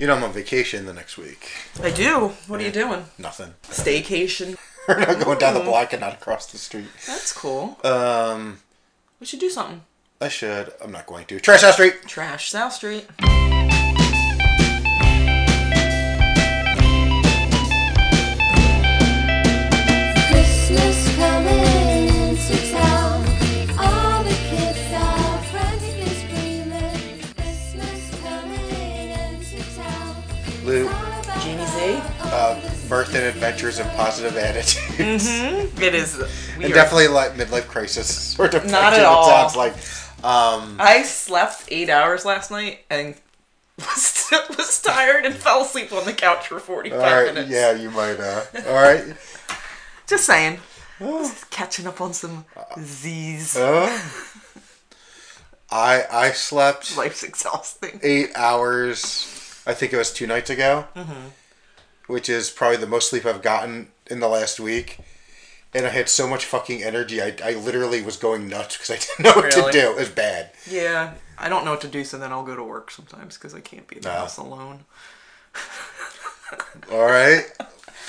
You know I'm on vacation the next week. I do. What are you doing? Nothing. Staycation. We're not going down the block and not across the street. That's cool. Um, We should do something. I should. I'm not going to. Trash House Street. Trash South Street. Birth and adventures and positive attitudes. It is. We And definitely like midlife crisis sort of. Not at all. It sounds like. Um, I slept eight hours last night and was, was tired and fell asleep on the couch for 45 all right. minutes. Yeah, you might. Uh, all right. Just saying. Just catching up on some Z's. Uh, I I slept Life's exhausting. eight hours. I think it was two nights ago, Mm-hmm. Which is probably the most sleep I've gotten in the last week. And I had so much fucking energy. I, I literally was going nuts because I didn't know what Really? to do. It was bad. Yeah, I don't know what to do, so then I'll go to work sometimes because I can't be in the No. house alone. All right.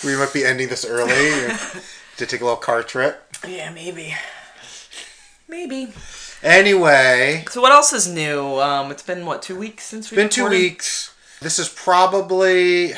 We might be ending this early to take a little car trip. Yeah, maybe. Maybe. Anyway, So what else is new? Um, it's been what two weeks since we been two weeks. This is probably.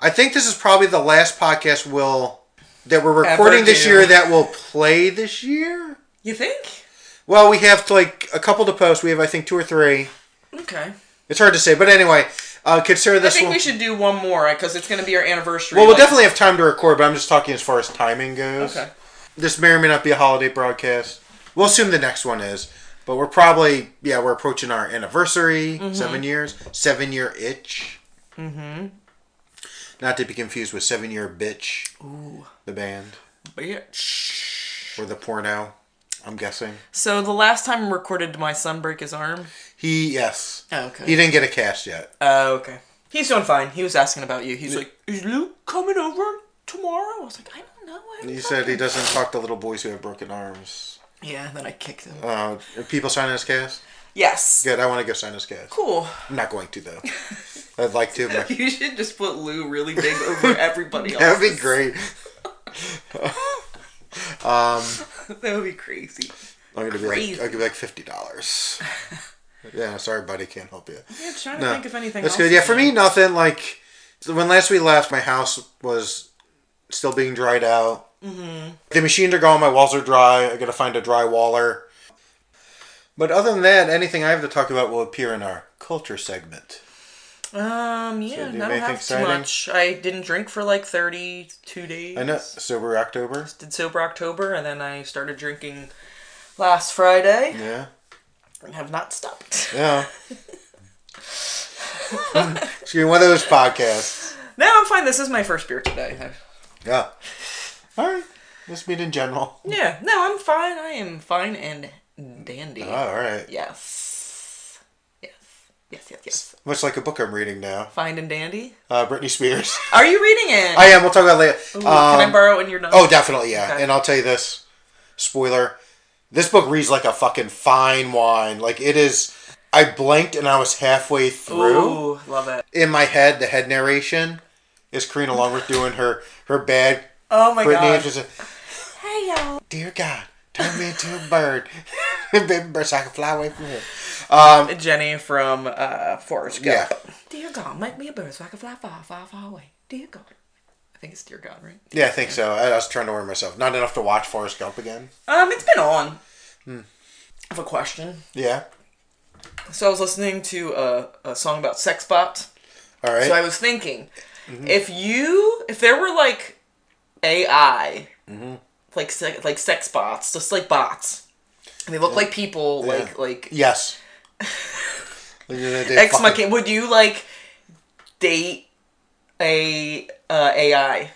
I think this is probably the last podcast we'll that we're recording this do. year that will play this year. You think? Well, we have like a couple to post. We have I think two or three. Okay. It's hard to say, but anyway, uh, consider this. I think one. we should do one more because it's going to be our anniversary. well, we'll like- definitely have time to record, but I'm just talking as far as timing goes. Okay. This may or may not be a holiday broadcast. We'll assume the next one is, but we're probably yeah we're approaching our anniversary, Mm-hmm. seven years, seven year itch. Mm-hmm. Not to be confused with seven year bitch. Ooh. The band Bitch. or the porno. I'm guessing So the last time we recorded, my son break his arm? he yes Oh, okay. he didn't get a cast yet. Oh, okay. He's doing fine. He was asking about you. He's like, "Is Luke coming over tomorrow?" I was like, "I don't know." I haven't He talked said to he him." doesn't talk to little boys who have broken arms. Yeah. Then I kicked him. Uh, are people signing his cast? Yes. Good. I want to go sign his cast. Cool. I'm not going to though. I'd like to. But You should just put Lou really big over everybody else. that'd be great. um, that would be crazy. I'm gonna be like, I'll give you like fifty dollars. yeah, sorry, buddy, can't help you. Yeah, trying to think if anything. That's else good. Yeah, for me, nothing. Like when last we left, my house was still being dried out. Mm-hmm. The machines are gone. My walls are dry. I gotta find a drywaller. But other than that, anything I have to talk about will appear in our culture segment. Um. Yeah. So I have too much. I didn't drink for like thirty-two days. I know sober October. Did sober October, and then I started drinking last Friday. Yeah, and have not stopped. yeah. It's gonna one of those podcasts. No, I'm fine. This is my first beer today. Yeah. All right. Let's meet in general. Yeah, no, I'm fine. I am fine and dandy. Oh, all right. Yes. Yes. Yes, yes, yes. Much like a book I'm reading now. Fine and dandy. Uh, Britney Spears. Are you reading it? I am. We'll talk about it later. Ooh, Um, can I borrow it when you're? Oh, definitely, yeah. Okay. And I'll tell you this spoiler this book reads like a fucking fine wine. Like, it is. I blinked and I was halfway through. Ooh, love it. In my head, the head narration is Karina Longworth doing her, her bad Oh my Britney. god. like, Hey y'all. Dear God, turn me into a bird. Baby bird, so I can fly away from here. Um, Jenny from uh, Forrest Gump. yeah. Dear God, make me a bird so I can fly far, far, far away. Dear God. I think it's Dear God, right? Yeah, I think so. I, I was trying to warn myself. Not enough to watch Forrest Gump again. Um, it's been on. Hmm. I have a question. Yeah. So I was listening to a, a song about sex bots. All right. So I was thinking, Mm-hmm. if you, if there were like AI, Mm-hmm. Like se- like sex bots, just like bots, and they look like people, like like yes. Like, you they ex fucking-. Would you like date a uh, AI?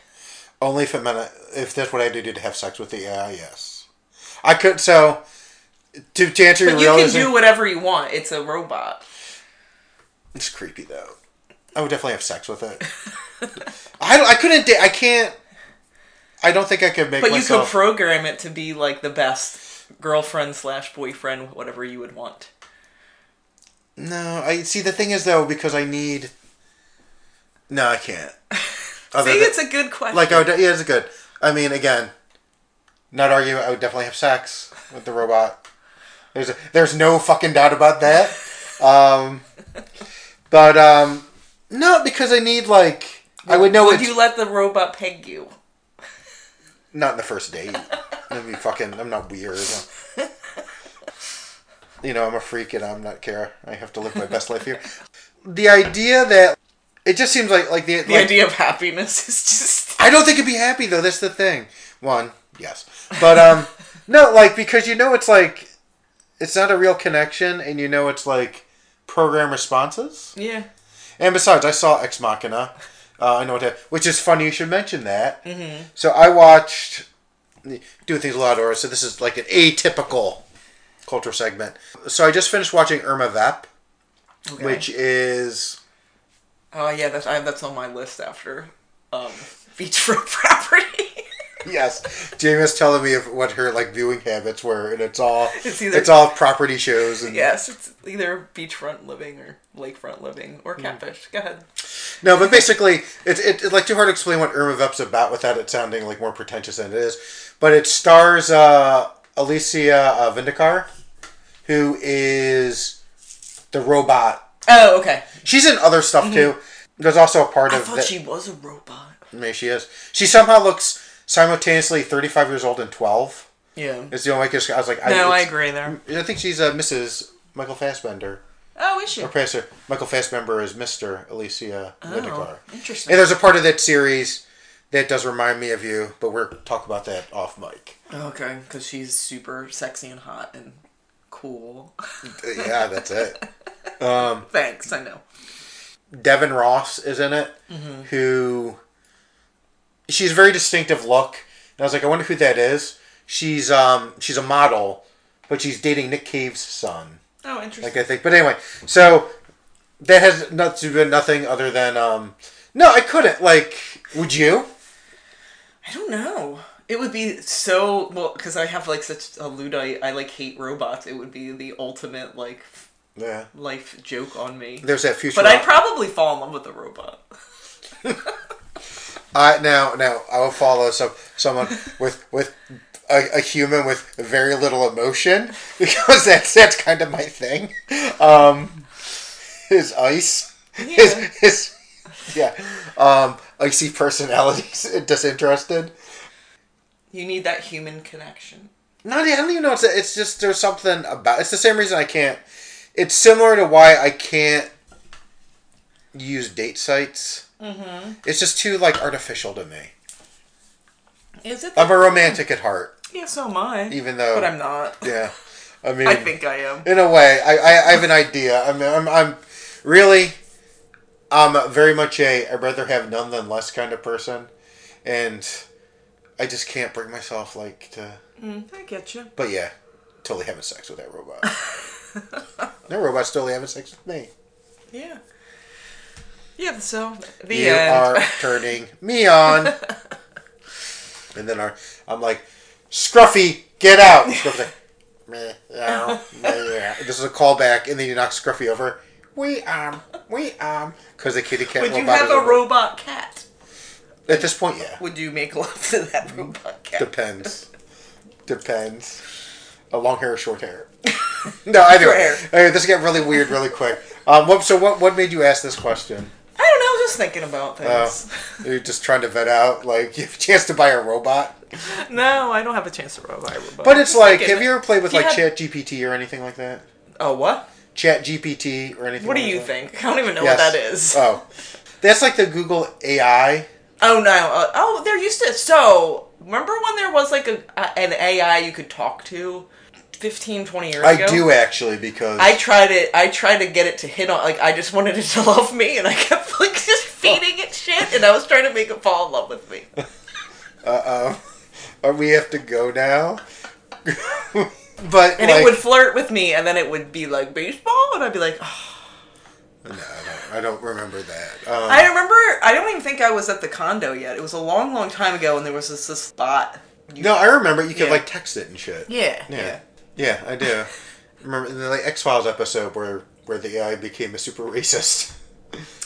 Only if it meant if that's what I did to have sex with the AI. Yes. I could. So to, to answer your But you real can do whatever you want. It's a robot. It's creepy though. I would definitely have sex with it. I I couldn't. da- I can't. I don't think I could make it. But you could program it to be like the best girlfriend slash boyfriend, whatever you would want. No, I see. The thing is though, because I need. No, I can't. Other See, than- it's a good question. like I would, yeah, it's good. I mean, again, not argue. I would definitely have sex with the robot. There's a, there's no fucking doubt about that. Um, but um, no, because I need like I would know Would you let the robot peg you? Not in the first date. Be fucking. I'm not weird. You know, I'm a freak and I'm not care. I have to live my best life here. The idea that it just seems like like the The like, idea of happiness is just. I don't think it'd be happy though. That's the thing. One, yes, but um, no, like because you know it's like it's not a real connection, and you know it's like program responses. Yeah. And besides, I saw Ex Machina. Uh, I know what, that- which is funny. You should mention that. Mm-hmm. So I watched do things a lot of order. So this is like an atypical culture segment. So I just finished watching Irma Vep, Okay. which is Oh yeah, that's I, that's on my list after um, beachfront property. yes, Jamie was telling me of what her like viewing habits were, and it's all It's it's, all property shows and yes, it's either beachfront living or lakefront living or Mm. catfish. Go ahead. No, but basically, it's it, it's like too hard to explain what Irma Vep's about without it sounding like more pretentious than it is. But it stars uh, Alicia uh, Vikander, who is the robot. Oh, okay. She's in other stuff too. There's also a part I of thought that. she was a robot. Maybe she is. She somehow looks simultaneously 35 years old and 12. Yeah. It's the only way I was like, No, I it's- agree there. I think she's uh, Mrs. Michael Fassbender. Oh, is she? Or Professor Michael Fassbender is Mr. Alicia Oh, interesting. And there's a part of that series that does remind me of you, but we're talk about that off mic. Okay, because she's super sexy and hot and cool. Uh, yeah, that's it. Um, Thanks, I know. Devon Ross is in it, who she's a very distinctive look. And I was like, I wonder who that is. She's um she's a model, but she's dating Nick Cave's son. Oh, interesting. Like I think, but anyway, so that has not to do nothing other than um. No, I couldn't. Like, would you? I don't know. It would be so well because I have like such a luddite. I like hate robots. It would be the ultimate like Yeah. life joke on me. There's that future. But I'd probably fall in love with a robot. I now now I will follow some someone with with a, a human with very little emotion because that's that's kind of my thing. Um, his ice, his Yeah. his yeah, um, icy personalities disinterested. You need that human connection. Not I don't even know. It's it's just there's something about. It's the same reason I can't. It's similar to why I can't use date sites. Mm-hmm. It's just too like artificial to me. Is it? I'm a romantic at heart, yeah, so am I. even though. but I'm not. Yeah, I mean, I think I am. in a way, I, I, I have an idea. I'm, I'm, I'm really, I'm very much a I'd rather have none than less kind of person, and I just can't bring myself like to. Mm, I get you. But yeah, totally having sex with that robot. that robot's totally having sex with me. Yeah. Yeah. So the you end. are turning me on. and then our, I'm like, Scruffy, get out. Scruffy's like, meh, meow, meh. This is a callback, and then you knock Scruffy over. We um, we um, because the kitty cat Would you robot have is a over. robot cat? At this point, yeah, Would you make love to that robot cat? depends. Depends. A long hair or short hair? no, do. Short this get really weird really quick. Um, what, so what what made you ask this question? Just thinking about Uh, things. you're just trying to vet out, like, you have a chance to buy a robot. no, I don't have a chance to buy a robot. But it's like, have you ever played with like had- Chat GPT or anything like that? Oh, what? Chat GPT or anything. What do you that? think? I don't even know Yes. what that is. Oh, that's like the Google AI. Oh no! Uh, oh, there used to. So remember when there was like a, a an AI you could talk to, 15, 20 years I ago. do actually because I tried it. I tried to get it to hit on. Like I just wanted it to love me, and I kept like just feeding it shit, and I was trying to make it fall in love with me. uh oh, we have to go now. but And like, it would flirt with me, and then it would be like baseball, and I'd be like, oh. no, I don't, I don't remember that. Um, I remember. I don't even think I was at the condo yet. It was a long, long time ago, and there was this, this spot. You- no, I remember you could Yeah. like text it and shit. Yeah, Yeah. yeah. Yeah, I do. remember in the like, X Files episode where where the AI became a super racist.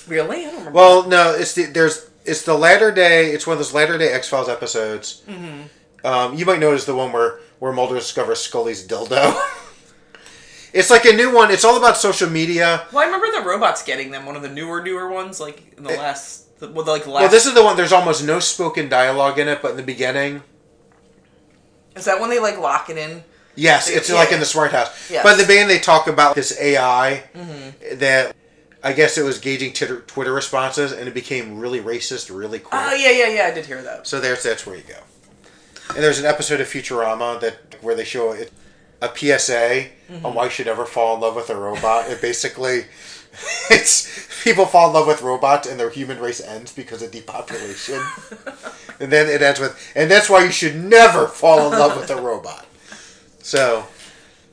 Really? I don't remember. Well, no, it's the there's it's the latter day. It's one of those latter day X Files episodes. Mm-hmm. Um, you might notice the one where where Mulder discovers Scully's dildo. it's like a new one. It's all about social media. Well, I remember the robots getting them. One of the newer, newer ones, like in the last, the, well, like the last. Well, this is the one. There's almost no spoken dialogue in it, but in the beginning, is that when they like lock it in? Yes, it's Yeah. like in the smart house. Yes. But the beginning, they talk about this AI Mm-hmm. that I guess it was gauging Twitter, Twitter responses, and it became really racist really quick. Oh yeah, yeah, yeah. I did hear that. So there's that's where you go. And there's an episode of Futurama that where they show it, a PSA on why you should ever fall in love with a robot. It basically it's people fall in love with robots and their human race ends because of depopulation. and then it ends with and that's why you should never fall in love with a robot. So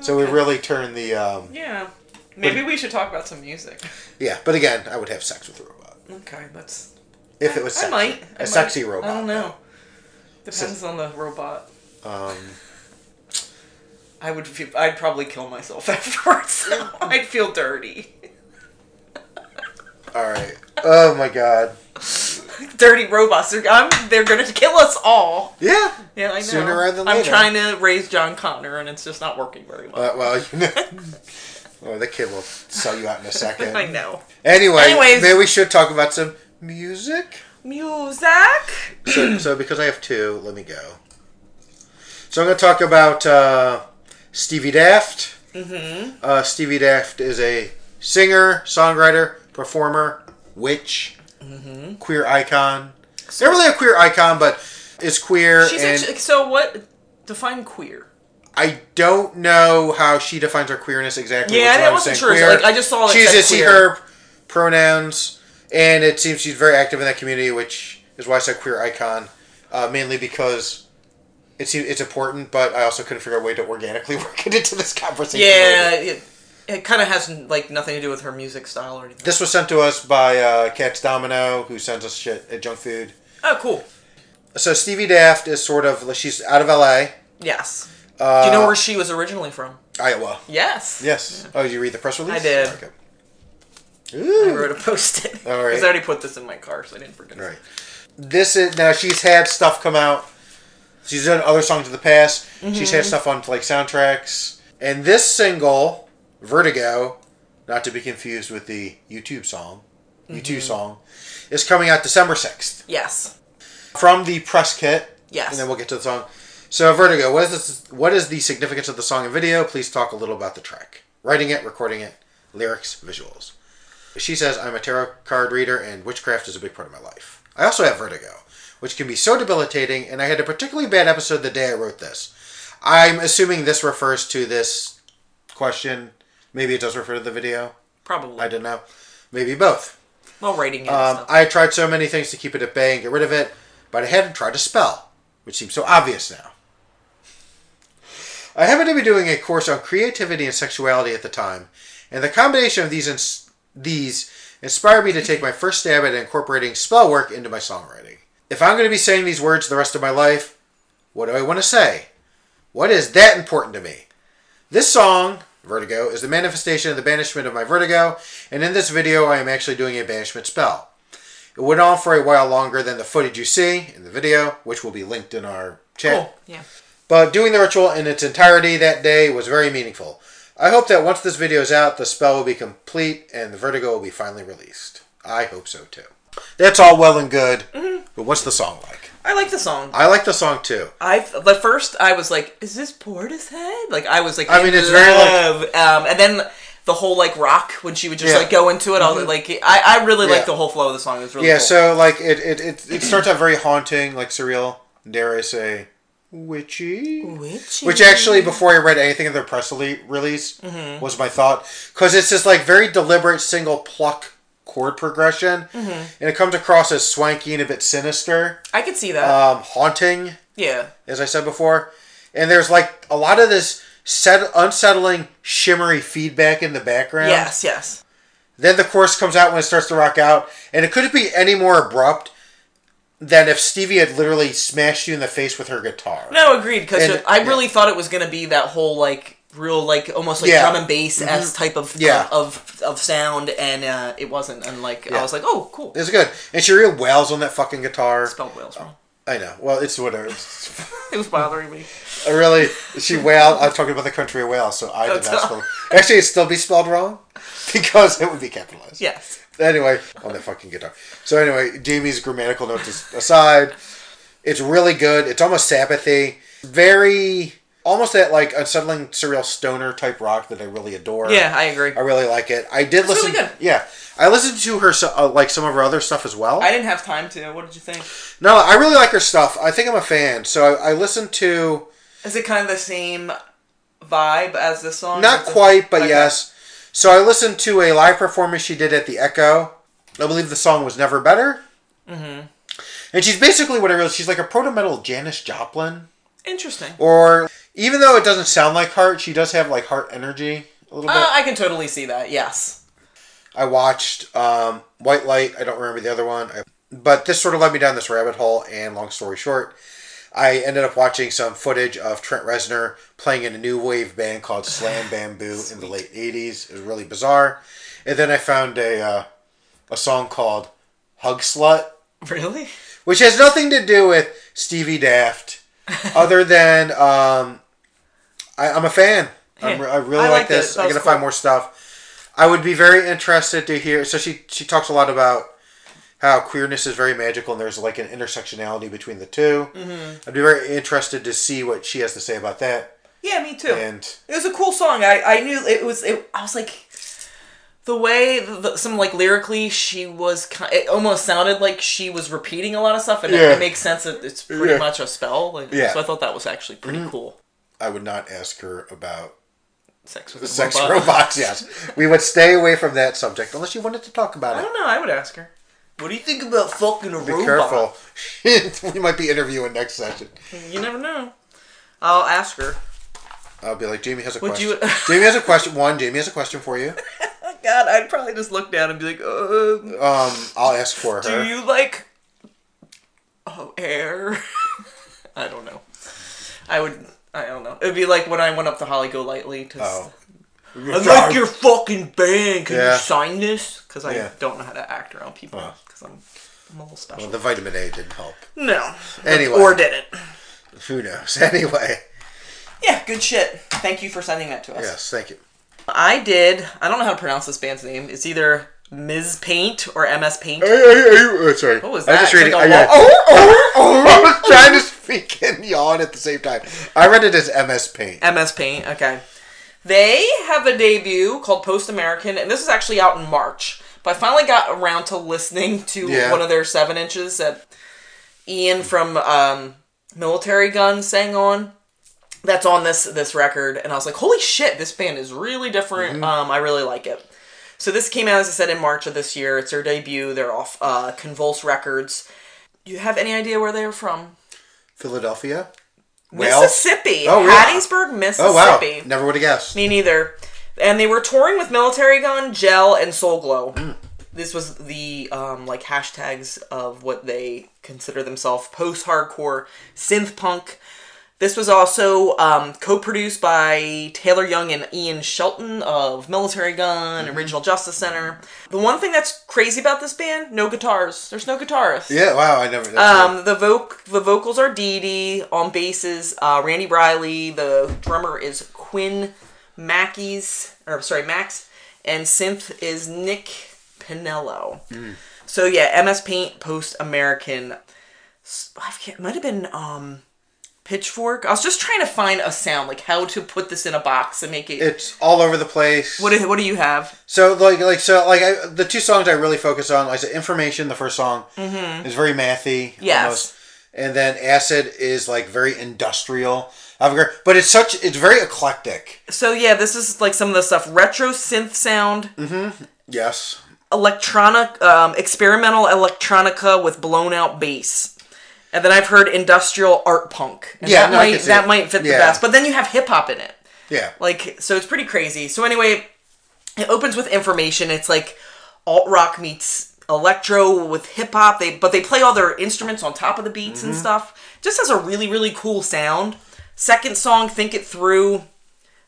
so we really turn the um, Yeah. Maybe we should talk about some music. yeah, but again, I would have sex with a robot. Okay, that's. If it was I sexy. might. a I might. sexy robot. I don't know. Depends on the robot. Um, I would. Feel, I'd probably kill myself afterwards. I'd feel dirty. all right. Oh my god. Dirty robots. They're, I'm, they're gonna kill us all. Yeah. Yeah, I know. Sooner rather than later. I'm trying to raise John Connor, and it's just not working very well. Uh, well, you know. Oh, the kid will sell you out in a second. I know. Anyway, Anyways. maybe we should talk about some music. Music. So, so because I have two, let me go. So I'm going to talk about uh, Stevi Daft. Mm-hmm. Uh, Stevi Daft is a singer, songwriter, performer, witch, Mm-hmm. queer icon. Not really a queer icon, but is queer. She's so what? Define queer. I don't know how she defines her queerness exactly. Yeah, which is why I wasn't sure. Like, I just saw She's a she queer. her pronouns, and it seems she's very active in that community, which is why I said queer icon, uh, mainly because it seems it's important. But I also couldn't figure out a way to organically work it into this conversation. Yeah, it, it kind of has like nothing to do with her music style or anything. This was sent to us by uh, Cats Domino, who sends us shit at junk food. Oh, cool. So Stevi Daft is sort of she's out of L.A. Yes. Uh, Do you know where she was originally from? Iowa? Yes. Yes. Oh, did you read the press release? I did. Okay. I wrote a post it. All right. Because I already put this in my car, so I didn't forget. Right. This is now she's had stuff come out. She's done other songs in the past. She's had stuff on like soundtracks. And this single, Vertigo, not to be confused with the YouTube song, U2 mm-hmm. song, is coming out December 6th. Yes. From the press kit. Yes. And then we'll get to the song. So Vertigo, what is this, what is the significance of the song and video? Please talk a little about the track. Writing it, recording it, lyrics, visuals. She says, I'm a tarot card reader and witchcraft is a big part of my life. I also have vertigo, which can be so debilitating, and I had a particularly bad episode the day I wrote this. I'm assuming this refers to this question. Maybe it does refer to the video. Probably. I don't know. Maybe both. Well, rating it Um. I tried so many things to keep it at bay and get rid of it, but I hadn't tried to spell, which seems so obvious now. I happened to be doing a course on creativity and sexuality at the time, and the combination of these ins- these inspired me to take my first stab at incorporating spell work into my songwriting. If I'm going to be saying these words the rest of my life, what do I want to say? What is that important to me? This song, Vertigo, is the manifestation of the banishment of my vertigo, and in this video I am actually doing a banishment spell. It went on for a while longer than the footage you see in the video, which will be linked in our chat. cool. Yeah. But doing the ritual in its entirety that day was very meaningful. I hope that once this video is out, the spell will be complete and the vertigo will be finally released. I hope so too. That's all well and good, mm-hmm. but what's the song like? I like the song. I like the song too. I the first I was like, is this Portishead? Like I was like, I mean, it's very, like- um, and then the whole like rock when she would just Yeah. Mm-hmm. like go into it. I was like, I, I really Yeah. like the whole flow of the song. It was really Yeah, cool. so like it, it, it, it starts out very haunting, like surreal, dare I say, witchy. Witchy. Which actually, before I read anything of their press release, Mm-hmm. was my thought. Because it's this like very deliberate single pluck chord progression, Mm-hmm. and it comes across as swanky and a bit sinister, I could see that. um, haunting, yeah. as I said before. And there's like a lot of this set- unsettling, shimmery feedback in the background. Yes. Yes. Then the chorus comes out when it starts to rock out, and it couldn't be any more abrupt than if Stevi had literally smashed you in the face with her guitar. No, agreed. Because I really thought it was gonna be that whole like real like almost like Yeah. Mm-hmm. drum and bass s type of Yeah. of, of sound, and uh, it wasn't. And like I was like, oh, cool. It's good. And she really wails on that fucking guitar. Spelled whales wrong. I know. Well, it's whatever. It was bothering me. I really, she wailed. I'm talking about the country of Wales, so I did not spell. Actually, it'd still be spelled wrong because it would be capitalized. Yes. Anyway, on that fucking guitar. So anyway, Jamie's grammatical notes aside, it's really good. It's almost Sabbathy, very almost that like unsettling surreal stoner type rock that I really adore. Yeah, I agree. I really like it. I did It's listen. really good. Yeah, I listened to her uh, like some of her other stuff as well. I didn't have time to. What did you think? no, I really like her stuff. I think I'm a fan. So I, I listened to Is it kind of the same vibe as this song? not quite, but Okay. yes. So I listened to a live performance she did at the Echo. I believe the song was "Never Better." Mm-hmm. And she's basically what I realized. She's like a proto metal Janis Joplin. Interesting. Or even though it doesn't sound like Heart, she does have like Heart energy a little bit. Uh, I can totally see that. Yes. I watched um, White Light. I don't remember the other one, I, but this sort of led me down this rabbit hole. And long story short, I ended up watching some footage of Trent Reznor playing in a new wave band called Slam Bamboo in the late '80s. It was really bizarre. And then I found a uh, a song called Hug Slut, Really? which has nothing to do with Stevi Daft, other than um, I, I'm a fan. I'm, I really I like this. I'm gonna cool. find more stuff. I would be very interested to hear. So she she talks a lot about how queerness is very magical and there's like an intersectionality between the 2 Mm-hmm. I'd be very interested to see what she has to say about that. Yeah, me too. And It was a cool song. I, I knew it was. It, I was like, the way the, the- some like lyrically, she was. ki- It almost sounded like she was repeating a lot of stuff, and it, Yeah. it makes sense that it's pretty Yeah. much a spell. Like, Yeah. Mm-hmm. So I thought that was actually pretty cool. I would not ask her about Sex with sex robot. robots. Yes, we would stay away from that subject unless you wanted to talk about it. I don't know. I would ask her. What do you think about fucking a Be robot? careful. we might be interviewing next session. You never know. I'll ask her. I'll be like, Jamie has a Would question. you- Jamie has a question. One, Jamie has a question for you. God, I'd probably just look down and be like, uh, Um, I'll ask for her. Do you like oh air? I don't know. I would. I don't know. It'd be like when I went up to Holly Golightly to. Oh. I like your fucking band. Can Yeah. you sign this? Because I Yeah. don't know how to act around people. Oh. Because I'm, I'm a little special. Well, the vitamin A didn't help. no. Anyway. Or did it? Who knows? Anyway, Yeah. Good shit. Thank you for sending that to us. yes, thank you. I did. I don't know how to pronounce this band's name. It's either Ms. Paint or MS Paint. Oh, sorry. What was I that? was just reading. like I, yeah. wa- oh, oh, I was trying to speak and yawn at the same time. I read it as MS Paint. MS Paint. Okay. They have a debut called Post American, and this is actually out in March. But I finally got around to listening to Yeah. one of their seven inches that Ian from um, Militarie Gun sang on. That's on this this record, and I was like, "Holy shit! This band is really different. Mm-hmm. Um, I really like it." So this came out, as I said, in March of this year. It's their debut. They're off uh, Convulse Records. Do you have any idea where they're from? Philadelphia. Well- Mississippi. Oh, really? Hattiesburg, Mississippi. Oh wow! Never would have guessed. Me neither. And they were touring with Militarie Gun, Gel, and Soul Glo. This was the um, like hashtags of what they consider themselves post-hardcore synth punk. This was also um, co-produced by Taylor Young and Ian Shelton of Militarie Gun, Regional Justice Center. The one thing that's crazy about this band, no guitars. There's no guitarist. Yeah, wow! I never. Um, the voc the vocals are Dee Dee on basses. Uh, Randy Riley. The drummer is Quinn Mackies, or sorry Max, and synth is Nick Pinello. So yeah, MS Paint Post American. Might have been um, Pitchfork. I was just trying to find a sound, like how to put this in a box and make it. it's all over the place. what do, what do you have? So like like so like I, the two songs I really focus on, like I said, information. The first song is very mathy, Mm-hmm. Yes. almost, and then acid is like very industrial. But it's such it's very eclectic. So yeah, this is like some of the stuff retro synth sound. Mm-hmm. Yes, electronic um, experimental electronica with blown out bass and then i've heard industrial art punk. And Yeah, that no, might that it. might fit the best. But then you have hip-hop in it. Yeah, like so it's pretty crazy. So anyway it opens with information. It's like alt rock meets electro with hip-hop they but they play all their instruments on top of the beats Mm-hmm. and stuff. Just has a really really cool sound. Second song think it through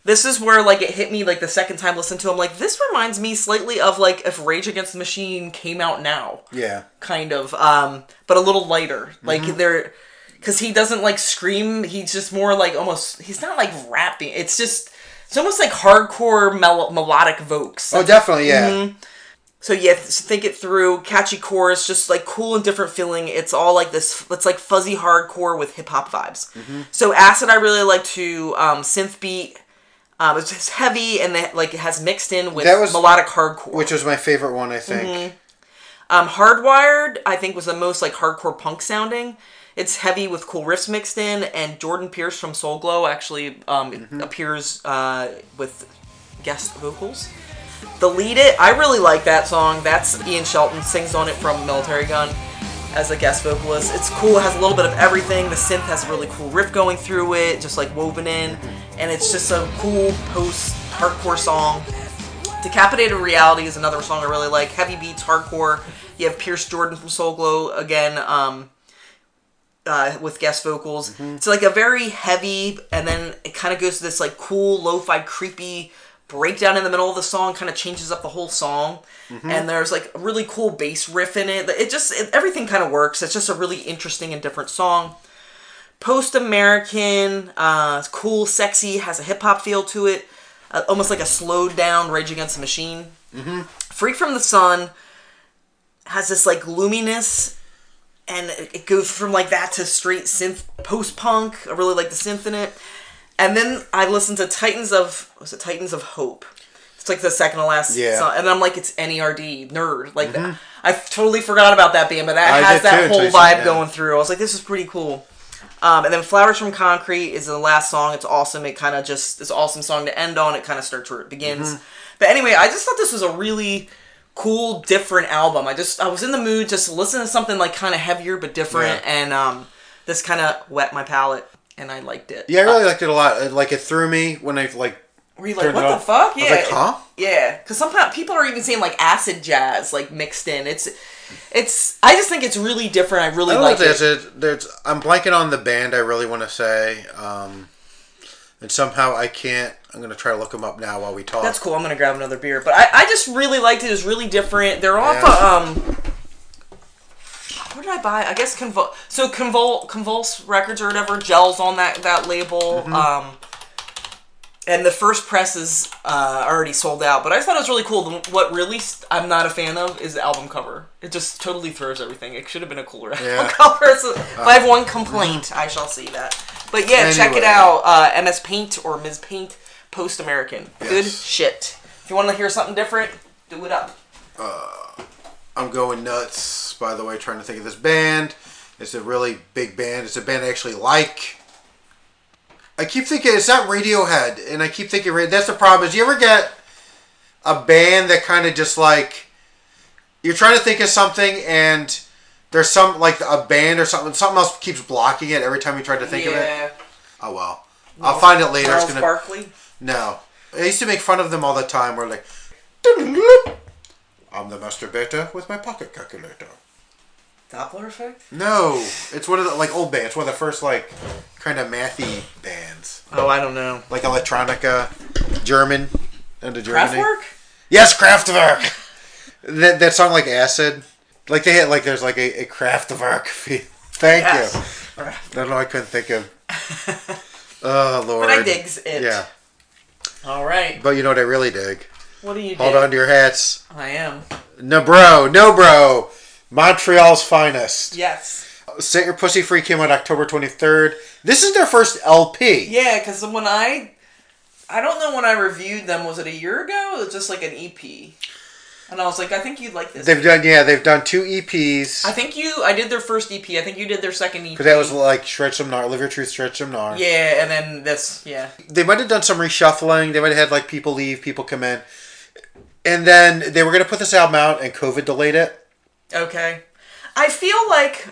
this is where like it hit me like the second time listening to him like this reminds me slightly of like if Rage Against the Machine came out now Yeah. kind of um but a little lighter like Mm-hmm. they're because he doesn't like scream he's just more like almost he's not like rapping it's just it's almost like hardcore mel- melodic vocals Oh, definitely. Yeah. Mm-hmm. so yeah, th- think it through. Catchy chorus, just like cool and different feeling. It's all like this. It's like fuzzy hardcore with hip hop vibes. Mm-hmm. So acid, I really like to um, synth beat. Um, it's just heavy and then like it has mixed in with That was- melodic hardcore. Which was my favorite one, I think. Mm-hmm. um, Hardwired, I think, was the most like hardcore punk sounding. It's heavy with cool riffs mixed in, and Jordan Pierce from Soul Glo actually um, Mm-hmm. appears uh, with guest vocals. Delete It, I really like that song. That's Ian Shelton sings on it from Militarie Gun as a guest vocalist. It's cool. It has a little bit of everything. The synth has a really cool riff going through it, just like woven in, and it's just a cool post hardcore song. Decapitated Reality is another song I really like. Heavy beats, hardcore. You have Pierce Jordan from Soul Glo again um, uh, with guest vocals. It's like a very heavy, and then it kind of goes to this like cool, lo-fi, creepy breakdown in the middle of the song. Kind of changes up the whole song, and there's like a really cool bass riff in it. It just it, everything kind of works. It's just a really interesting and different song. Post American, uh, cool, sexy, has a hip hop feel to it, uh, almost like a slowed down Rage Against the Machine. Mm-hmm. Freak from the Sun has this like gloominess, and it it goes from like that to straight synth post punk. I really like the synth in it. And then I listened to Titans of was it Titans of Hope. It's like the second to last Yeah. song, and I'm like, it's NERD nerd. Like that. I totally forgot about that band, but that I has did too that whole vibe that. going through. I was like, this is pretty cool. Um, and then Flowers from Concrete is the last song. It's awesome. It kind of just this awesome song to end on. It kind of starts where it begins. Mm-hmm. But anyway, I just thought this was a really cool, different album. I just I was in the mood just to listen to something like kind of heavier but different, Yeah. and um, this kind of wet my palate, and I liked it. Yeah, I really liked it a lot. Like it threw me when I like. Were you like, turned what the on. fuck? I Yeah, was like, huh? yeah. Because sometimes people are even saying like acid jazz, like mixed in. It's, it's. I just think it's really different. I really I don't like know if it. there's, a, there's I'm blanking on the band. I really want to say, um, and somehow I can't. I'm gonna try to look them up now while we talk. That's cool. I'm gonna grab another beer, but I, I just really liked it. It was really different. They're off Yeah. of um. Where did I buy? I guess Convul. So Convul Convulse Records or whatever. Gels on that that label. Mm-hmm. Um. And the first press is uh, already sold out, but I thought it was really cool. What really st- I'm not a fan of is the album cover. It just totally throws everything. It should have been a cooler album cover. So if I have one complaint, I shall see that. But yeah, check it out. Uh, MS Paint or Ms. Paint Post American. Good shit. If you want to hear something different, do it up. I'm going nuts. By the way, trying to think of this band. It's a really big band. It's a band I actually like. I keep thinking it's not Radiohead, and I keep thinking that's the problem. Is you ever get a band that kind of just like you're trying to think of something and there's some like a band or something something else keeps blocking it every time you try to think of it. Oh well, I'll find it later. Charles It's gonna Barkley. no. I used to make fun of them all the time. We're like, I'm the masturbator with my pocket calculator. Doppler effect. No, it's one of the like old bands. One of the first like kind of mathy bands, Oh, I don't know. like electronica, German, into Germany. Kraftwerk. Yes, Kraftwerk. that that song like acid, like they had like there's like a, a Kraftwerk. feel. Thank Yes. you. I don't know. I couldn't think of. Oh lord. But I digs it. Yeah, All right. but you know what I really dig? What do you? Hold dig? on to your hats. I am. No bro, no bro. Montreal's finest. Yes. Set Your Pussy Free came out October 23rd. This is their first LP. Yeah, because when I, I don't know when I reviewed them. Was it a year ago? It was just like an EP, and I was like, I think you'd like this. They've done yeah, they've done two EPs. I think you. I did their first EP. I think you did their second EP. Because that was like Shred Some Gnar, Live Your Truth, Shred Some Gnar. Yeah, and then this. Yeah. They might have done some reshuffling. They might have had like people leave, people come in. And then they were going to put this album out and COVID delayed it. Okay. I feel like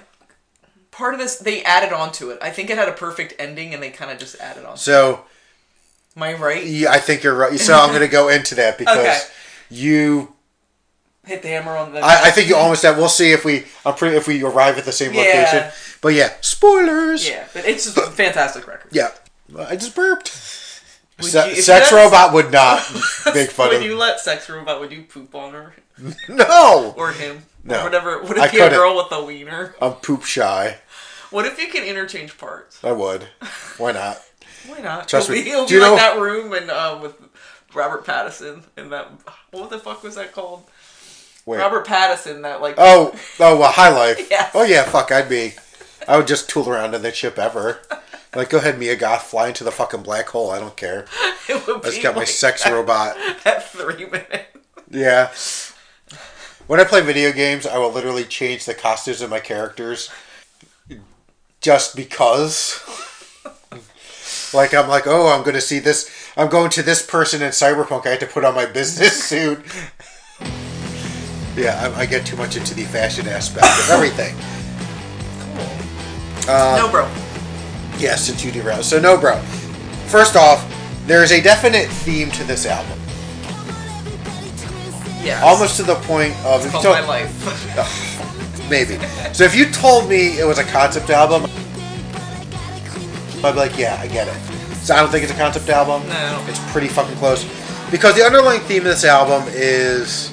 part of this they added on to it. I think it had a perfect ending, and they kind of just added on. So Am I right? yeah, I think you're right. So I'm going to go into that because Okay. you. Hit the hammer on the. I, I think you almost have. We'll see if we. I'm pretty. If we arrive at the same Yeah. location. But yeah, spoilers. yeah, but it's just a fantastic record. Yeah. I just burped. Would Se- you- sex robot would not make fun Would of you let sex robot? Would you poop on her No, or him No. or whatever? What I if you're a girl with a wiener? I'm poop shy. What if you can interchange parts? I would. Why not? Why not? Trust It'll me. be- It'll Do be you like know- that room and uh, with Robert Pattinson and that. What the fuck was that called? Wait. Robert Pattinson. That like. Oh, oh, well, High Life. Yes. Oh yeah, fuck, I'd be. I would just tool around in that ship ever. Like, go ahead, Mia Goth, fly into the fucking black hole. I don't care. it would I just got my sex that, robot. That three minutes. Yeah. When I play video games, I will literally change the costumes of my characters just because. like, I'm like, oh, I'm going to see this. I'm going to this person in Cyberpunk. I have to put on my business suit. yeah, I, I get too much into the fashion aspect of everything. Uh, no, bro. Yes, since you derailed. So, no, bro. First off, there is a definite theme to this album. Yeah. Almost to the point of. if you told- my life. Maybe. So if you told me it was a concept album, I'd be like, yeah, I get it. So I don't think it's a concept album. No. It's pretty fucking close. Because the underlying theme of this album is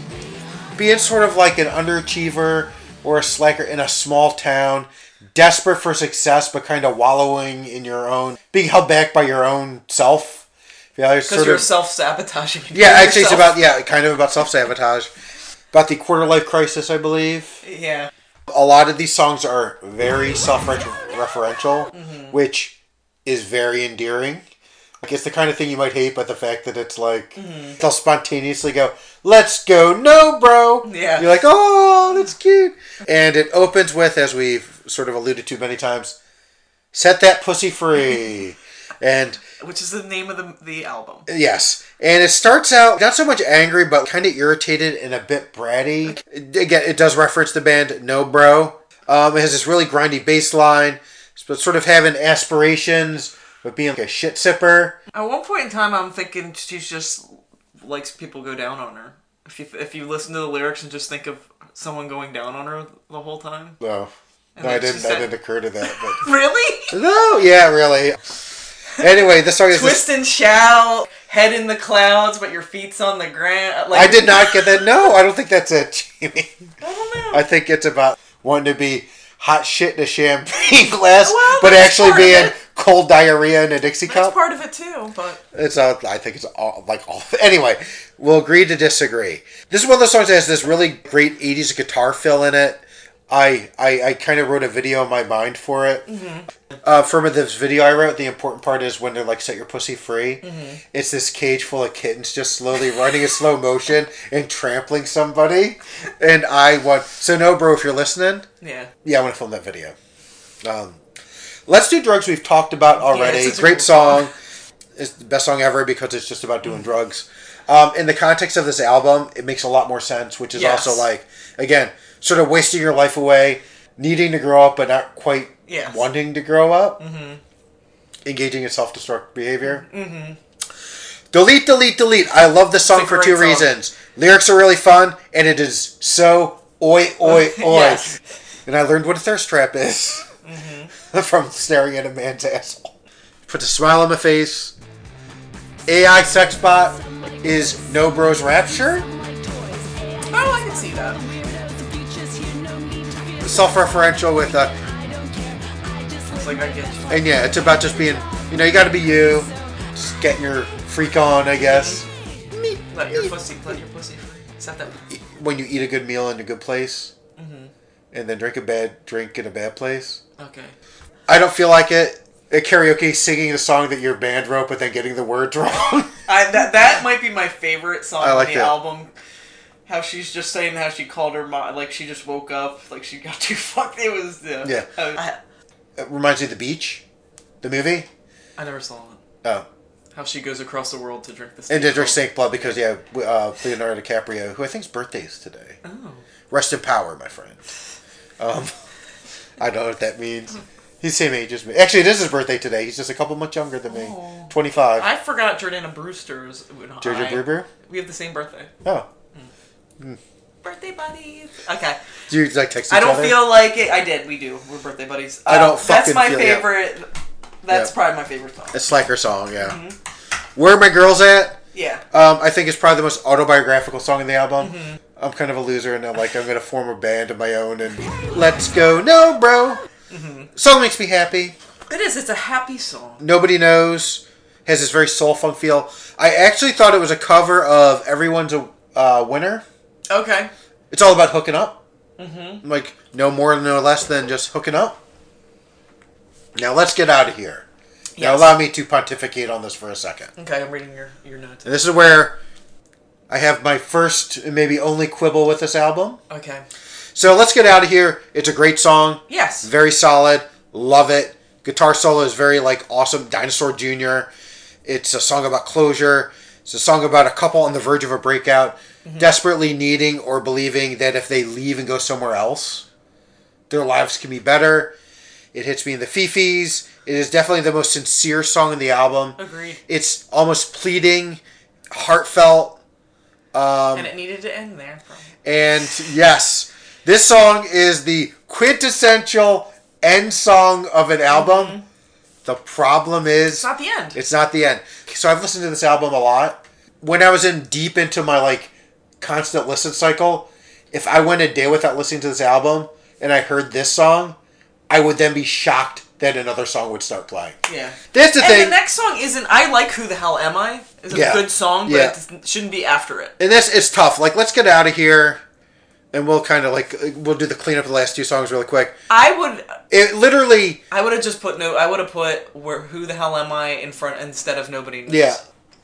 being sort of like an underachiever or a slacker in a small town, desperate for success but kind of wallowing in your own, being held back by your own self. Yeah, Because sort you're of self sabotaging. yeah. Actually, it's about yeah, kind of about self sabotage, about the quarter life crisis, I believe Yeah. a lot of these songs are very self-referential, mm-hmm. which is very endearing. Like it's the kind of thing you might hate, but the fact that it's like mm-hmm. they'll spontaneously go, "Let's go, no, bro." Yeah. you're like, "Oh, that's cute." And it opens with, as we've sort of alluded to many times, "Set that pussy free," and Which is the name of the the album. Yes, and it starts out not so much angry, but kind of irritated and a bit bratty. Again, it does reference the band No Bro. Um, it has this really grindy bass line, but sort of having aspirations, but being like a shit sipper. At one point in time, I'm thinking she's just likes people go down on her. If you if you listen to the lyrics and just think of someone going down on her the whole time. No, And no, I didn't. she That didn't occur to that. But Really? no, yeah, really. Anyway, this song is. Twist and shout, head in the clouds, but your feet's on the ground. Like I did not get that. No, I don't think that's it, Jamie. I don't know. I think it's about wanting to be hot shit in a champagne glass, Well, but actually being cold diarrhea in a Dixie That's cup. part of it too, but It's uh, I think it's all like all. Anyway, we'll agree to disagree. This is one of those songs that has this really great '80s guitar fill in it. I I, I kind of wrote a video in my mind for it. Uh, for this video I wrote, the important part is when they're like set your pussy free. It's this cage full of kittens just slowly running in slow motion and trampling somebody. And I want so no, bro, if you're listening, yeah. yeah, I want to film that video. Um, Let's Do Drugs we've talked about already. a Great cool song. It's the best song ever because it's just about doing drugs. Um, in the context of this album, it makes a lot more sense, which is Yes. also like, again, sort of wasting your life away, needing to grow up but not quite Yes. wanting to grow up, mm-hmm. engaging in self destructive behavior. Mm-hmm. Delete, delete, delete. I love this song for two song. reasons. Lyrics are really fun, and it is so oi, oi, oi. Yes. And I learned what a thirst trap is mm-hmm. from staring at a man's asshole. Put a smile on my face. AI sex bot is No Bros Rapture. Oh, I can see that. Self-referential with uh, It's like I get you. and yeah, it's about just being, you know, you got to be you, just getting your freak on, I guess. Let your pussy, let your pussy free. That. When you eat a good meal in a good place, Mm-hmm. and then drink a bad drink in a bad place. Okay. I don't feel like it. At karaoke, singing a song that your band wrote, but then getting the words wrong. I that that might be my favorite song I like on the that. album. How she's just saying how she called her mom, like she just woke up, like she got too fucked. It was uh, Yeah. I, it reminds me of The Beach, the movie. I never saw it. Oh, How she goes across the world to drink this. and to drink snake blood because yeah, uh, Leonardo DiCaprio, who I think's birthday is today. Oh. Rest in power, my friend. Um, I don't know what that means. He's the same age as me. Actually, it is his birthday today. He's just a couple months younger than me. Oh. 25. I forgot Jordana Brewster's. Jojo I- Brewer? We have the same birthday. Oh. Birthday buddies. Okay. Do you like text I don't other? feel like it. I did. We do. We're birthday buddies. I don't Uh, That's my favorite. That's probably my favorite song. A slacker song, yeah. Mm-hmm. Where My Girls At, Yeah. um, I think it's probably the most autobiographical song in the album. Mm-hmm. I'm kind of a loser and I'm like, I'm going to form a band of my own and let's go. No, bro. Mm-hmm. Song makes me happy. It is. It's a happy song. Nobody Knows has this very soul funk feel. I actually thought it was a cover of Everyone's a uh, Winner. Okay. It's all about hooking up. Mm-hmm. Like, no more, no less than just hooking up. Now, let's get out of here. Now, allow me to pontificate on this for a second. Okay, I'm reading your, your notes. And this is where I have my first, and maybe only quibble with this album. Okay. So, let's get out of here. It's a great song. Yes. Very solid. Love it. Guitar solo is very like awesome. Dinosaur Jr. It's a song about closure. It's a song about a couple on the verge of a breakout, desperately needing or believing that if they leave and go somewhere else, their lives can be better. It hits me in the fifis. It is definitely the most sincere song in the album. Agreed. It's almost pleading, heartfelt, um, and it needed to end there. Probably. and yes, this song is the quintessential end song of an album. Mm-hmm. The problem is It's not the end. it's not the end. So I've listened to this album a lot. When I was in deep into my like constant listen cycle, if I went a day without listening to this album and I heard this song, I would then be shocked that another song would start playing. yeah. That's the And thing. the next song isn't "I Like Who the Hell Am I." It's a Yeah. good song, but Yeah. it shouldn't be after it. and this is tough. Like let's get out of here and we'll kind of like we'll do the cleanup of the last two songs really quick. I would, It literally I would have just put no. I would have put "Where Who the Hell Am I" in front instead of "Nobody Knows." Yeah.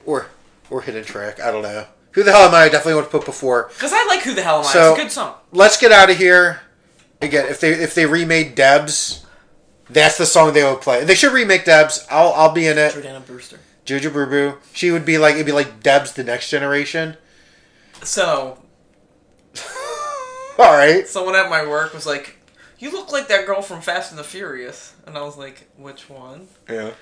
Or or hidden track. I don't know. Who the hell am I? I definitely want to put before. Because I like "Who the Hell Am I." So- it's a good song. Let's get out of here. Again, if they if they remade Debs, that's the song they would play. They should remake Debs. I'll I'll be in it. Jordana Brewster. Juju Boo Boo. She would be like it'd be like Debs the next generation. So All right. someone at my work was like, "You look like that girl from Fast and the Furious," and I was like, "Which one?" Yeah.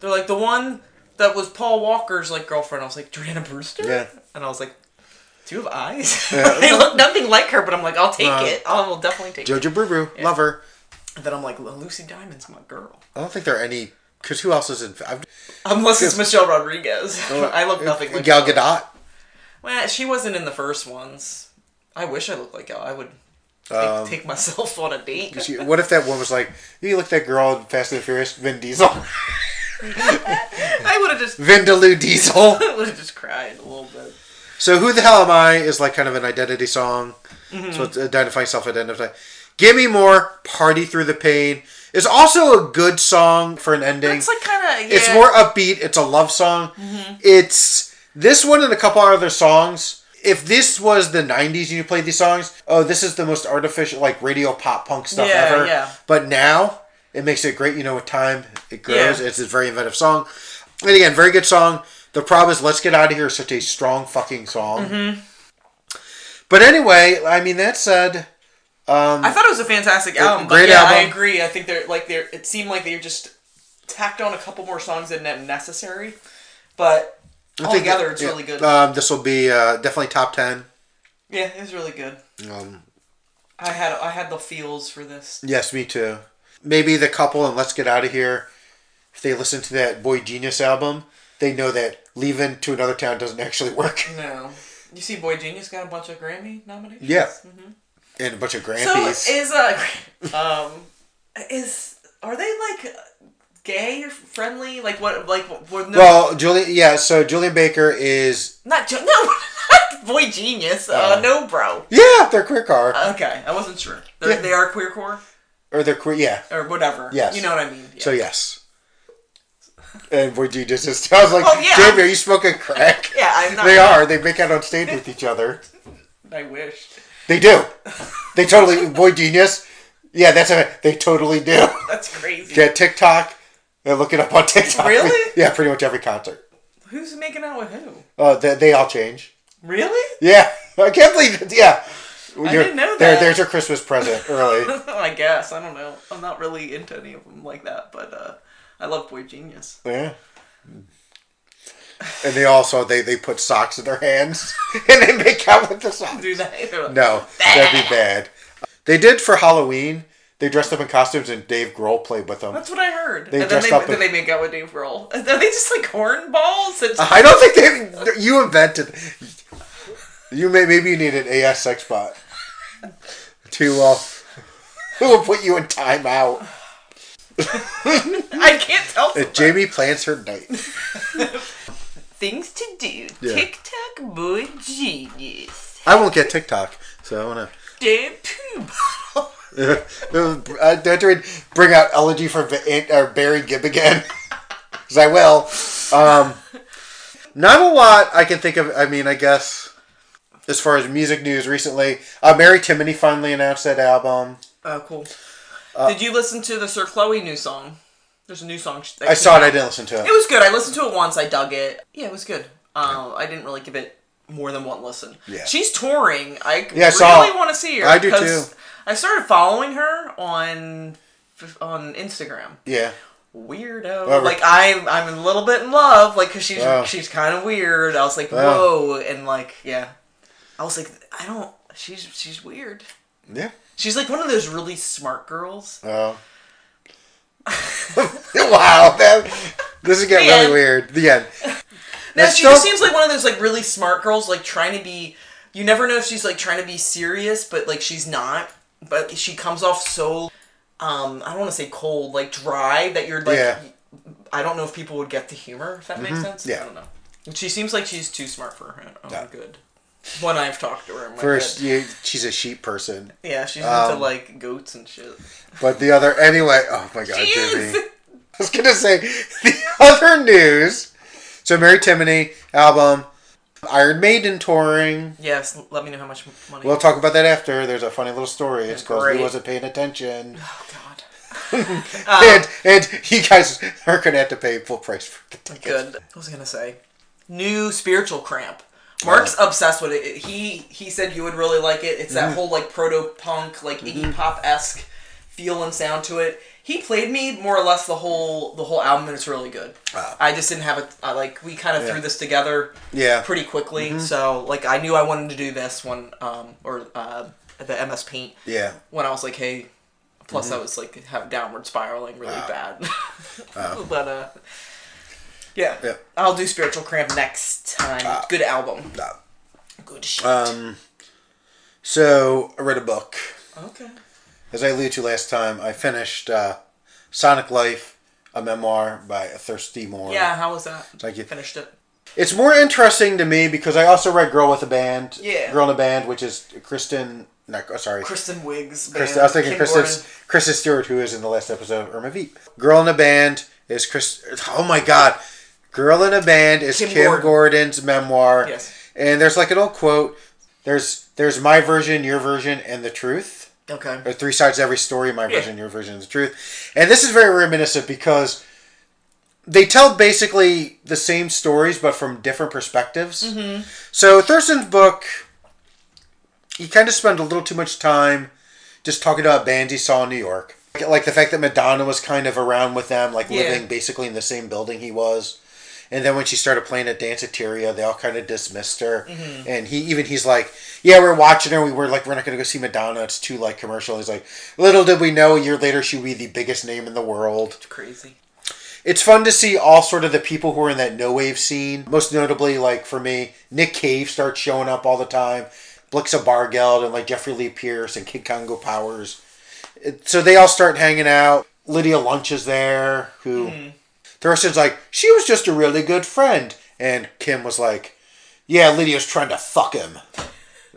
They're like, "The one that was Paul Walker's like girlfriend." I was like, "Jordana Brewster." Yeah. And I was like, "Do you have eyes?" Yeah. they look nothing like her, but I'm like, "I'll take Uh, it. I will definitely take it." Jojo Boo Boo. Love her. And then I'm like, "Lucy Diamond's my girl." I don't think there are any. Because who else is in? I've, Unless it's Michelle Rodriguez. I look nothing like Gal her. Gadot. Well, she wasn't in the first ones. I wish I looked like Gal. I would take, Um, take myself on a date. She, what if that one was like, you look that girl in Fast and the Furious, Vin Diesel, I would have just Vindaloo Diesel. I would have just cried a little bit. So who the hell am I is like kind of an identity song. Mm-hmm. So it's identifying, self-identifying. Give me more. Party through the pain is also a good song for an ending. It's like kind of yeah. Mm-hmm. It's more upbeat. It's a love song. It's this one and a couple other songs. If this was the '90s and you played these songs, oh, this is the most artificial, like radio pop punk stuff Yeah, ever. yeah. But now it makes it great. You know, with time it grows. Yeah. It's a very inventive song. And again, very good song. The problem is, "Let's Get Out of Here" is such a strong fucking song. Mm-hmm. But anyway, I mean that said, um, I thought it was a fantastic album. great but yeah, I agree. I think they're like they're. It seemed like they just tacked on a couple more songs than necessary, but altogether that- it's yeah, really good. Um, this will be uh, definitely top ten. yeah, it was really good. Um, I had I had the feels for this. Yes, me too. Maybe the couple and Let's Get Out of Here, if they listen to that Boy Genius album, they know that leaving to another town doesn't actually work. No, you see, Boy Genius got a bunch of Grammy nominations. Yeah. And a bunch of So Grampies. is uh um is are they like gay or friendly? Like what? Like what? No, well, Julian, yeah, so Julien Baker is, not no, not Boy Genius. Uh, Oh. no, bro. yeah, they're queercore. Okay, I wasn't sure. They're, Yeah. They are queercore or they're queer, yeah. or whatever. Yes. you know what I mean. Yeah. So, yes. And Boy Genius is, I was like, Oh, yeah. Jamie, are you smoking crack? yeah, I'm not. They are. They make out on stage with each other. I wish. They do. They totally, Boy Genius, yeah, that's a, they totally do. That's crazy. Get TikTok and look it up on TikTok. Really? Yeah, pretty much every concert. Who's making out with who? Uh, they, they all change. Really? Yeah, I can't believe it. Yeah, I didn't know There, that. there's your Christmas present early. I guess I don't know. I'm not really into any of them like that, but uh, I love Boy Genius. yeah. And they also they, they put socks in their hands and they make out with the socks. Do that? No, that'd be bad. They did for Halloween. they dressed up in costumes and Dave Grohl played with them. That's what I heard. They and then dressed they, up then in- they make out with Dave Grohl. Are they just like hornballs? And I don't think they. You invented. You may maybe you need an AS sex bot to uh, who will put you in timeout. I can't tell. Jamie plans her night. Things to do. Yeah. TikTok boy genius. I won't get TikTok, so I want Damn poo bottle. to. I to bring out elegy for Va- or Barry Gibb again, because I will. Um, not a lot I can think of. I mean, I guess as far as music news recently, uh, Mary Timony finally announced that album. Oh, cool. Uh, Did you listen to the Sir Chloe new song? There's a new song. I saw it. I didn't listen to It it. was good. I listened to it once. I dug it. Yeah, it was good. Uh, I didn't really give it more than one listen. Yeah. She's touring. I Yeah, really want to see her. I do too. I started following her on on Instagram. Yeah. Weirdo. Like I'm I'm a little bit in love. Like because she's Oh. she's kind of weird. I was like Oh. whoa, and like yeah, I was like I don't. She's she's weird. Yeah. She's like one of those really smart girls. Oh. wow. That, this is getting The really end. weird. The end. No, That's she just seems like one of those like really smart girls, like trying to be. You never know if she's like trying to be serious, but like she's not. But she comes off so, um, I don't want to say cold, like dry that you're like. Yeah. I don't know if people would get the humor. If that makes sense. Mm-hmm. Yeah. I don't know. She seems like she's too smart for her own Yeah. good. When I've talked to her, in my First, you, she's a sheep person. yeah, she's um, into like goats and shit. But the other, anyway, oh my god, Jimmy. I was gonna say the other news. So Mary Timony album, Iron Maiden touring. Yes, let me know how much money. We'll talk about that after. There's a funny little story. It's because he wasn't paying attention, oh God. Um, and and you guys are gonna have to pay full price for the tickets. Good. What was gonna say? New spiritual cramp. Mark's obsessed with it. He he said you would really like it. It's Mm-hmm. that whole like proto punk, like Iggy Pop esque feel and sound to it. He played me more or less the whole the whole album, and it's really good. Wow. I just didn't have it. I, like we kind of Yeah. threw this together Yeah. pretty quickly, so like I knew I wanted to do this one, um, or uh, the MS Paint Yeah. when I was like, hey. Plus, Mm-hmm. I was like have downward spiraling really Wow. bad. but uh, yeah, Yeah. I'll do Spiritual Cramp next time. Ah. Good album. No. Good shit. Um. So I read a book. okay. As I alluded to last time, I finished uh, Sonic Life, a memoir by Thurston Moore. Yeah, how was that? Thank you. Finished it. It's more interesting to me because I also read Girl with a Band. Yeah. Girl in a Band, which is Kristen. No, oh, sorry. Kristen Wiggs. Kristen, band, I was thinking Kristen, Kristen Stewart, who is in the last episode of Irma Vep. Girl in a Band is Chris. Oh my God. Girl in a Band is Kim Kim, Gordon. Gordon's memoir. Yes. And there's like an old quote. There's there's my version, your version, and the truth. Okay. There are three sides to every story. My Yeah. version, your version, and the truth. And this is very reminiscent because they tell basically the same stories, but from different perspectives. Mm-hmm. So Thurston's book, he kind of spent a little too much time just talking about bands he saw in New York, like, like the fact that Madonna was kind of around with them, like Yeah. living basically in the same building he was. And then when she started playing at Danceteria, they all kind of dismissed her. Mm-hmm. And he even he's like, "Yeah, we're watching her. We were like, we're not gonna go see Madonna. It's too like commercial." He's like, "Little did we know, a year later she would be the biggest name in the world." It's crazy. It's fun to see all sort of the people who are in that no wave scene. Most notably, like for me, Nick Cave starts showing up all the time. Blixa Bargeld and like Jeffrey Lee Pierce and Kid Congo Powers. It- so they all start hanging out. Lydia Lunch is there, who Thurston's like, she was just a really good friend. And Kim was like, yeah, Lydia's trying to fuck him.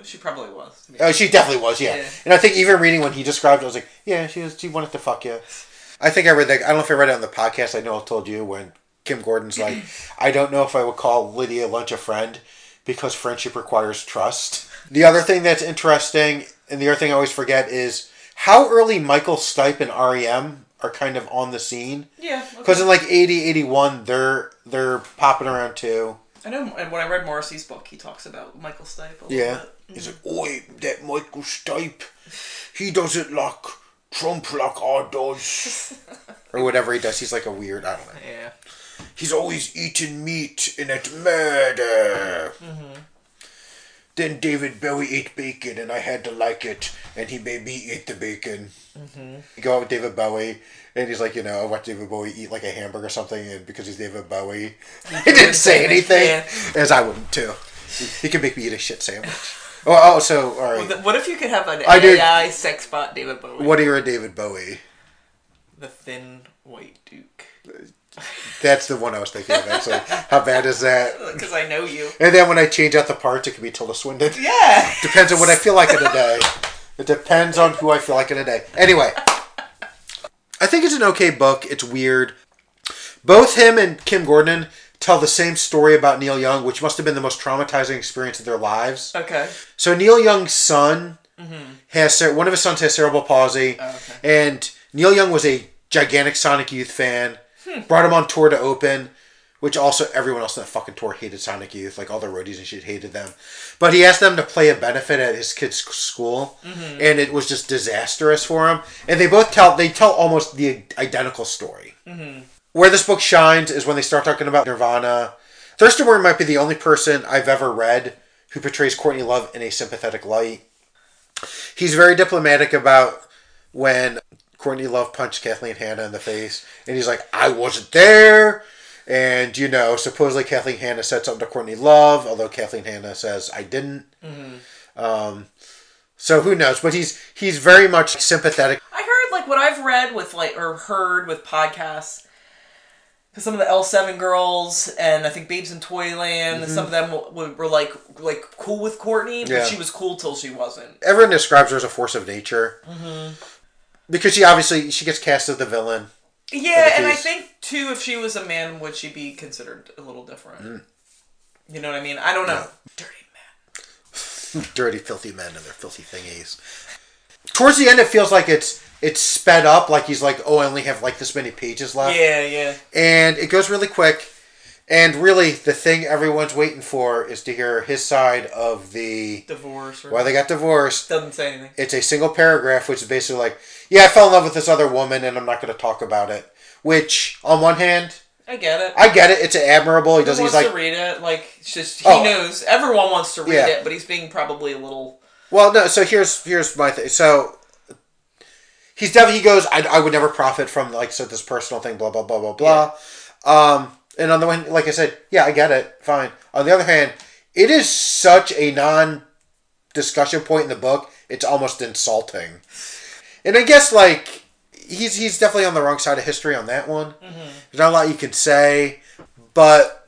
She probably was. Oh, she definitely was, yeah. Yeah. And I think even reading when he described it, I was like, yeah, she was, she wanted to fuck you. I think I read that. I don't know if I read it on the podcast. I know I told you when Kim Gordon's like, I don't know if I would call Lydia Lunch a friend because friendship requires trust. The other thing that's interesting, and the other thing I always forget, is how early Michael Stipe and REM are kind of on the scene. Yeah. okay. Because in like 80, 81, they're they're popping around too. I know, and when I read Morrissey's book, he talks about Michael Stipe a little Yeah. bit. He's like, mm-hmm. oi, that Michael Stipe, he does it like Trump like I does. or whatever he does. He's like a weird, I don't know. Yeah. He's always eating meat and it's murder. Mm-hmm. Then David Bowie ate bacon, and I had to like it, and he made me eat the bacon. Mm-hmm. You go out with David Bowie, and he's like, you know, I watched David Bowie eat like a hamburger or something, and because he's David Bowie, he didn't say anything, Yeah. as I wouldn't too. He could make me eat a shit sandwich. Oh, oh so all right. What if you could have an I did- AI sex bot David Bowie? What are era David Bowie? The thin white duke. That's the one I was thinking of. Actually, how bad is that? Because I know you. And then when I change out the parts, it can be Tilda Swinton. Yeah. Depends on what I feel like in a day. It depends on who I feel like in a day. Anyway, I think it's an okay book. It's weird. Both him and Kim Gordon tell the same story about Neil Young, which must have been the most traumatizing experience of their lives. Okay. So Neil Young's son mm-hmm. has one of his sons has cerebral palsy, Oh, okay. and Neil Young was a gigantic Sonic Youth fan. Brought him on tour to open, which also everyone else in that fucking tour hated Sonic Youth, like all the roadies and shit hated them. But he asked them to play a benefit at his kid's school, mm-hmm. and it was just disastrous for him. And they both tell they tell almost the identical story. Mm-hmm. Where this book shines is when they start talking about Nirvana. Thurston Moore might be the only person I've ever read who portrays Courtney Love in a sympathetic light. He's very diplomatic about when Courtney Love punched Kathleen Hanna in the face, and he's like, "I wasn't there," and you know, supposedly Kathleen Hanna said something to Courtney Love, although Kathleen Hanna says I didn't. Mm-hmm. Um, so who knows? But he's he's very much sympathetic. I heard like what I've read with like or heard with podcasts. Because some of the L seven girls and I think Babes in Toyland, some mm-hmm. of them w- were like like cool with Courtney, but Yeah. she was cool till she wasn't. Everyone describes her as a force of nature mm-hmm. Because she obviously she gets cast as the villain. Yeah, and I think too, if she was a man, would she be considered a little different? Hmm. You know what I mean? I don't know. Dirty man. dirty, filthy men and their filthy thingies. Towards the end, it feels like it's it's sped up. Like he's like, oh, I only have like this many pages left, Yeah, yeah. and it goes really quick. And really, the thing everyone's waiting for is to hear his side of the Divorce or why they got divorced. doesn't say anything. It's a single paragraph, which is basically like, yeah, I fell in love with this other woman, and I'm not going to talk about it. Which, on one hand, I get it. I get it. It's admirable. He doesn't. wants He's like, to read it. Like it's just he Oh. knows everyone wants to read Yeah. it, but he's being probably a little. Well, no. So here's here's my thing. So he's definitely he goes. I, I would never profit from like so this personal thing. Blah blah blah blah blah. Um, and on the one, like I said, yeah, I get it. Fine. On the other hand, it is such a non discussion point in the book. It's almost insulting. And I guess like he's he's definitely on the wrong side of history on that one. There's not a lot you can say, but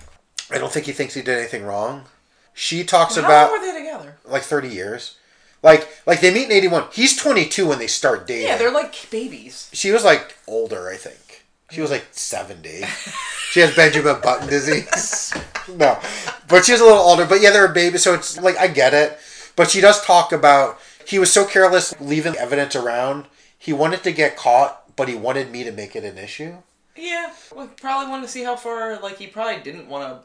I don't think he thinks he did anything wrong. She talks How about long were they together? like 30 years. Like like they meet in 81. He's 22 when they start dating. Yeah, they're like babies. she was like older, I think. She was like 70. she has Benjamin Button disease. no. But she was a little older, but yeah, they're a baby, so it's like I get it. But she does talk about he was so careless leaving evidence around. He wanted to get caught, but he wanted me to make it an issue. Yeah, well, probably wanted to see how far. Like he probably didn't want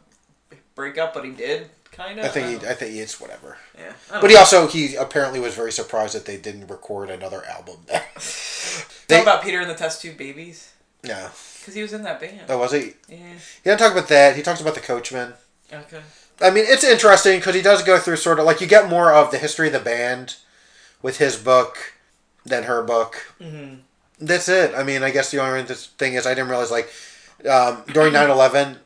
to break up, but he did. Kind of. I think he, I think it's whatever. Yeah. But know. he also he apparently was very surprised that they didn't record another album. Talk they, about Peter and the Test Tube Babies no. because he was in that band. Oh, was he? Yeah. He didn't talk about that. He talks about the Coachmen. Okay. I mean, it's interesting because he does go through sort of like you get more of the history of the band with his book than her book. Mm-hmm. That's it. I mean, I guess the only thing is I didn't realize like um, during 9-11,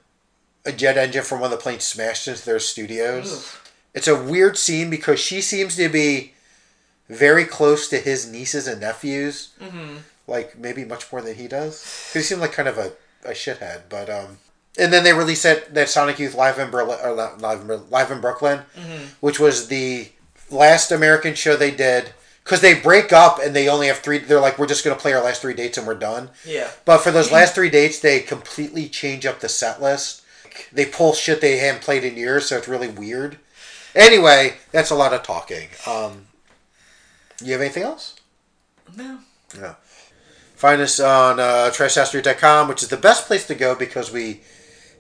a jet engine from one of the planes smashed into their studios. It's a weird scene because she seems to be very close to his nieces and nephews. Mm-hmm. Like maybe much more than he does. he seemed like kind of a, a shithead. But um, and then they released that, that Sonic Youth live in Berlin, or live, in live in Brooklyn, which was the last American show they did. Because they break up and they only have three. They're like, we're just going to play our last three dates and we're done. Yeah. But for those last three dates, they completely change up the set list. They pull shit they haven't played in years, so it's really weird. Anyway, that's a lot of talking. Um, you have anything else? No. No. Find us on uh, trashastreet.com, which is the best place to go because we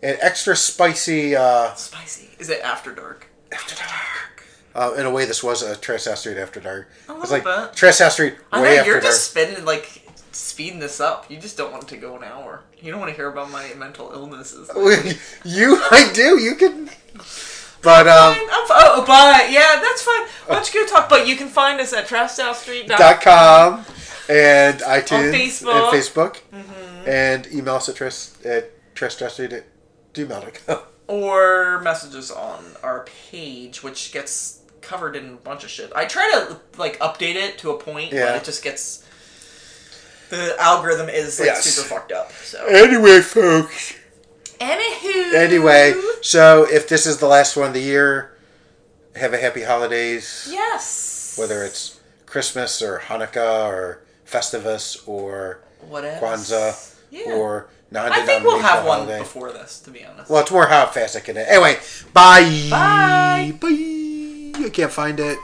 an extra spicy. Uh, Spicy. Is it After Dark? after dark. Uh, in a way, this was a Street after dark. A It's little like bit. Street I way know after you're dark. just spending like speeding this up. You just don't want it to go an hour. You don't want to hear about my mental illnesses. you, I do. You can. But um, Fine, I'm fi- oh, but yeah, that's fine. Don't go talk? But you can find us at trashsouthstreet.com. dot com and iTunes Facebook. and Facebook and email us at tress at tressdressy at gmail.com. or messages on our page, which gets covered in a bunch of shit. I try to like update it to a point, Yeah. but it just gets the algorithm is like Yes. super fucked up. So Anyway, folks. anywho, Anyway, so if this is the last one of the year, have a happy holidays. yes, Whether it's Christmas or Hanukkah or Festivus or whatever Kwanzaa Yeah. or non I think we'll have one holiday. before this, to be honest. Well, it's more how fast I can. Anyway, bye. Bye. Bye. You can't find it.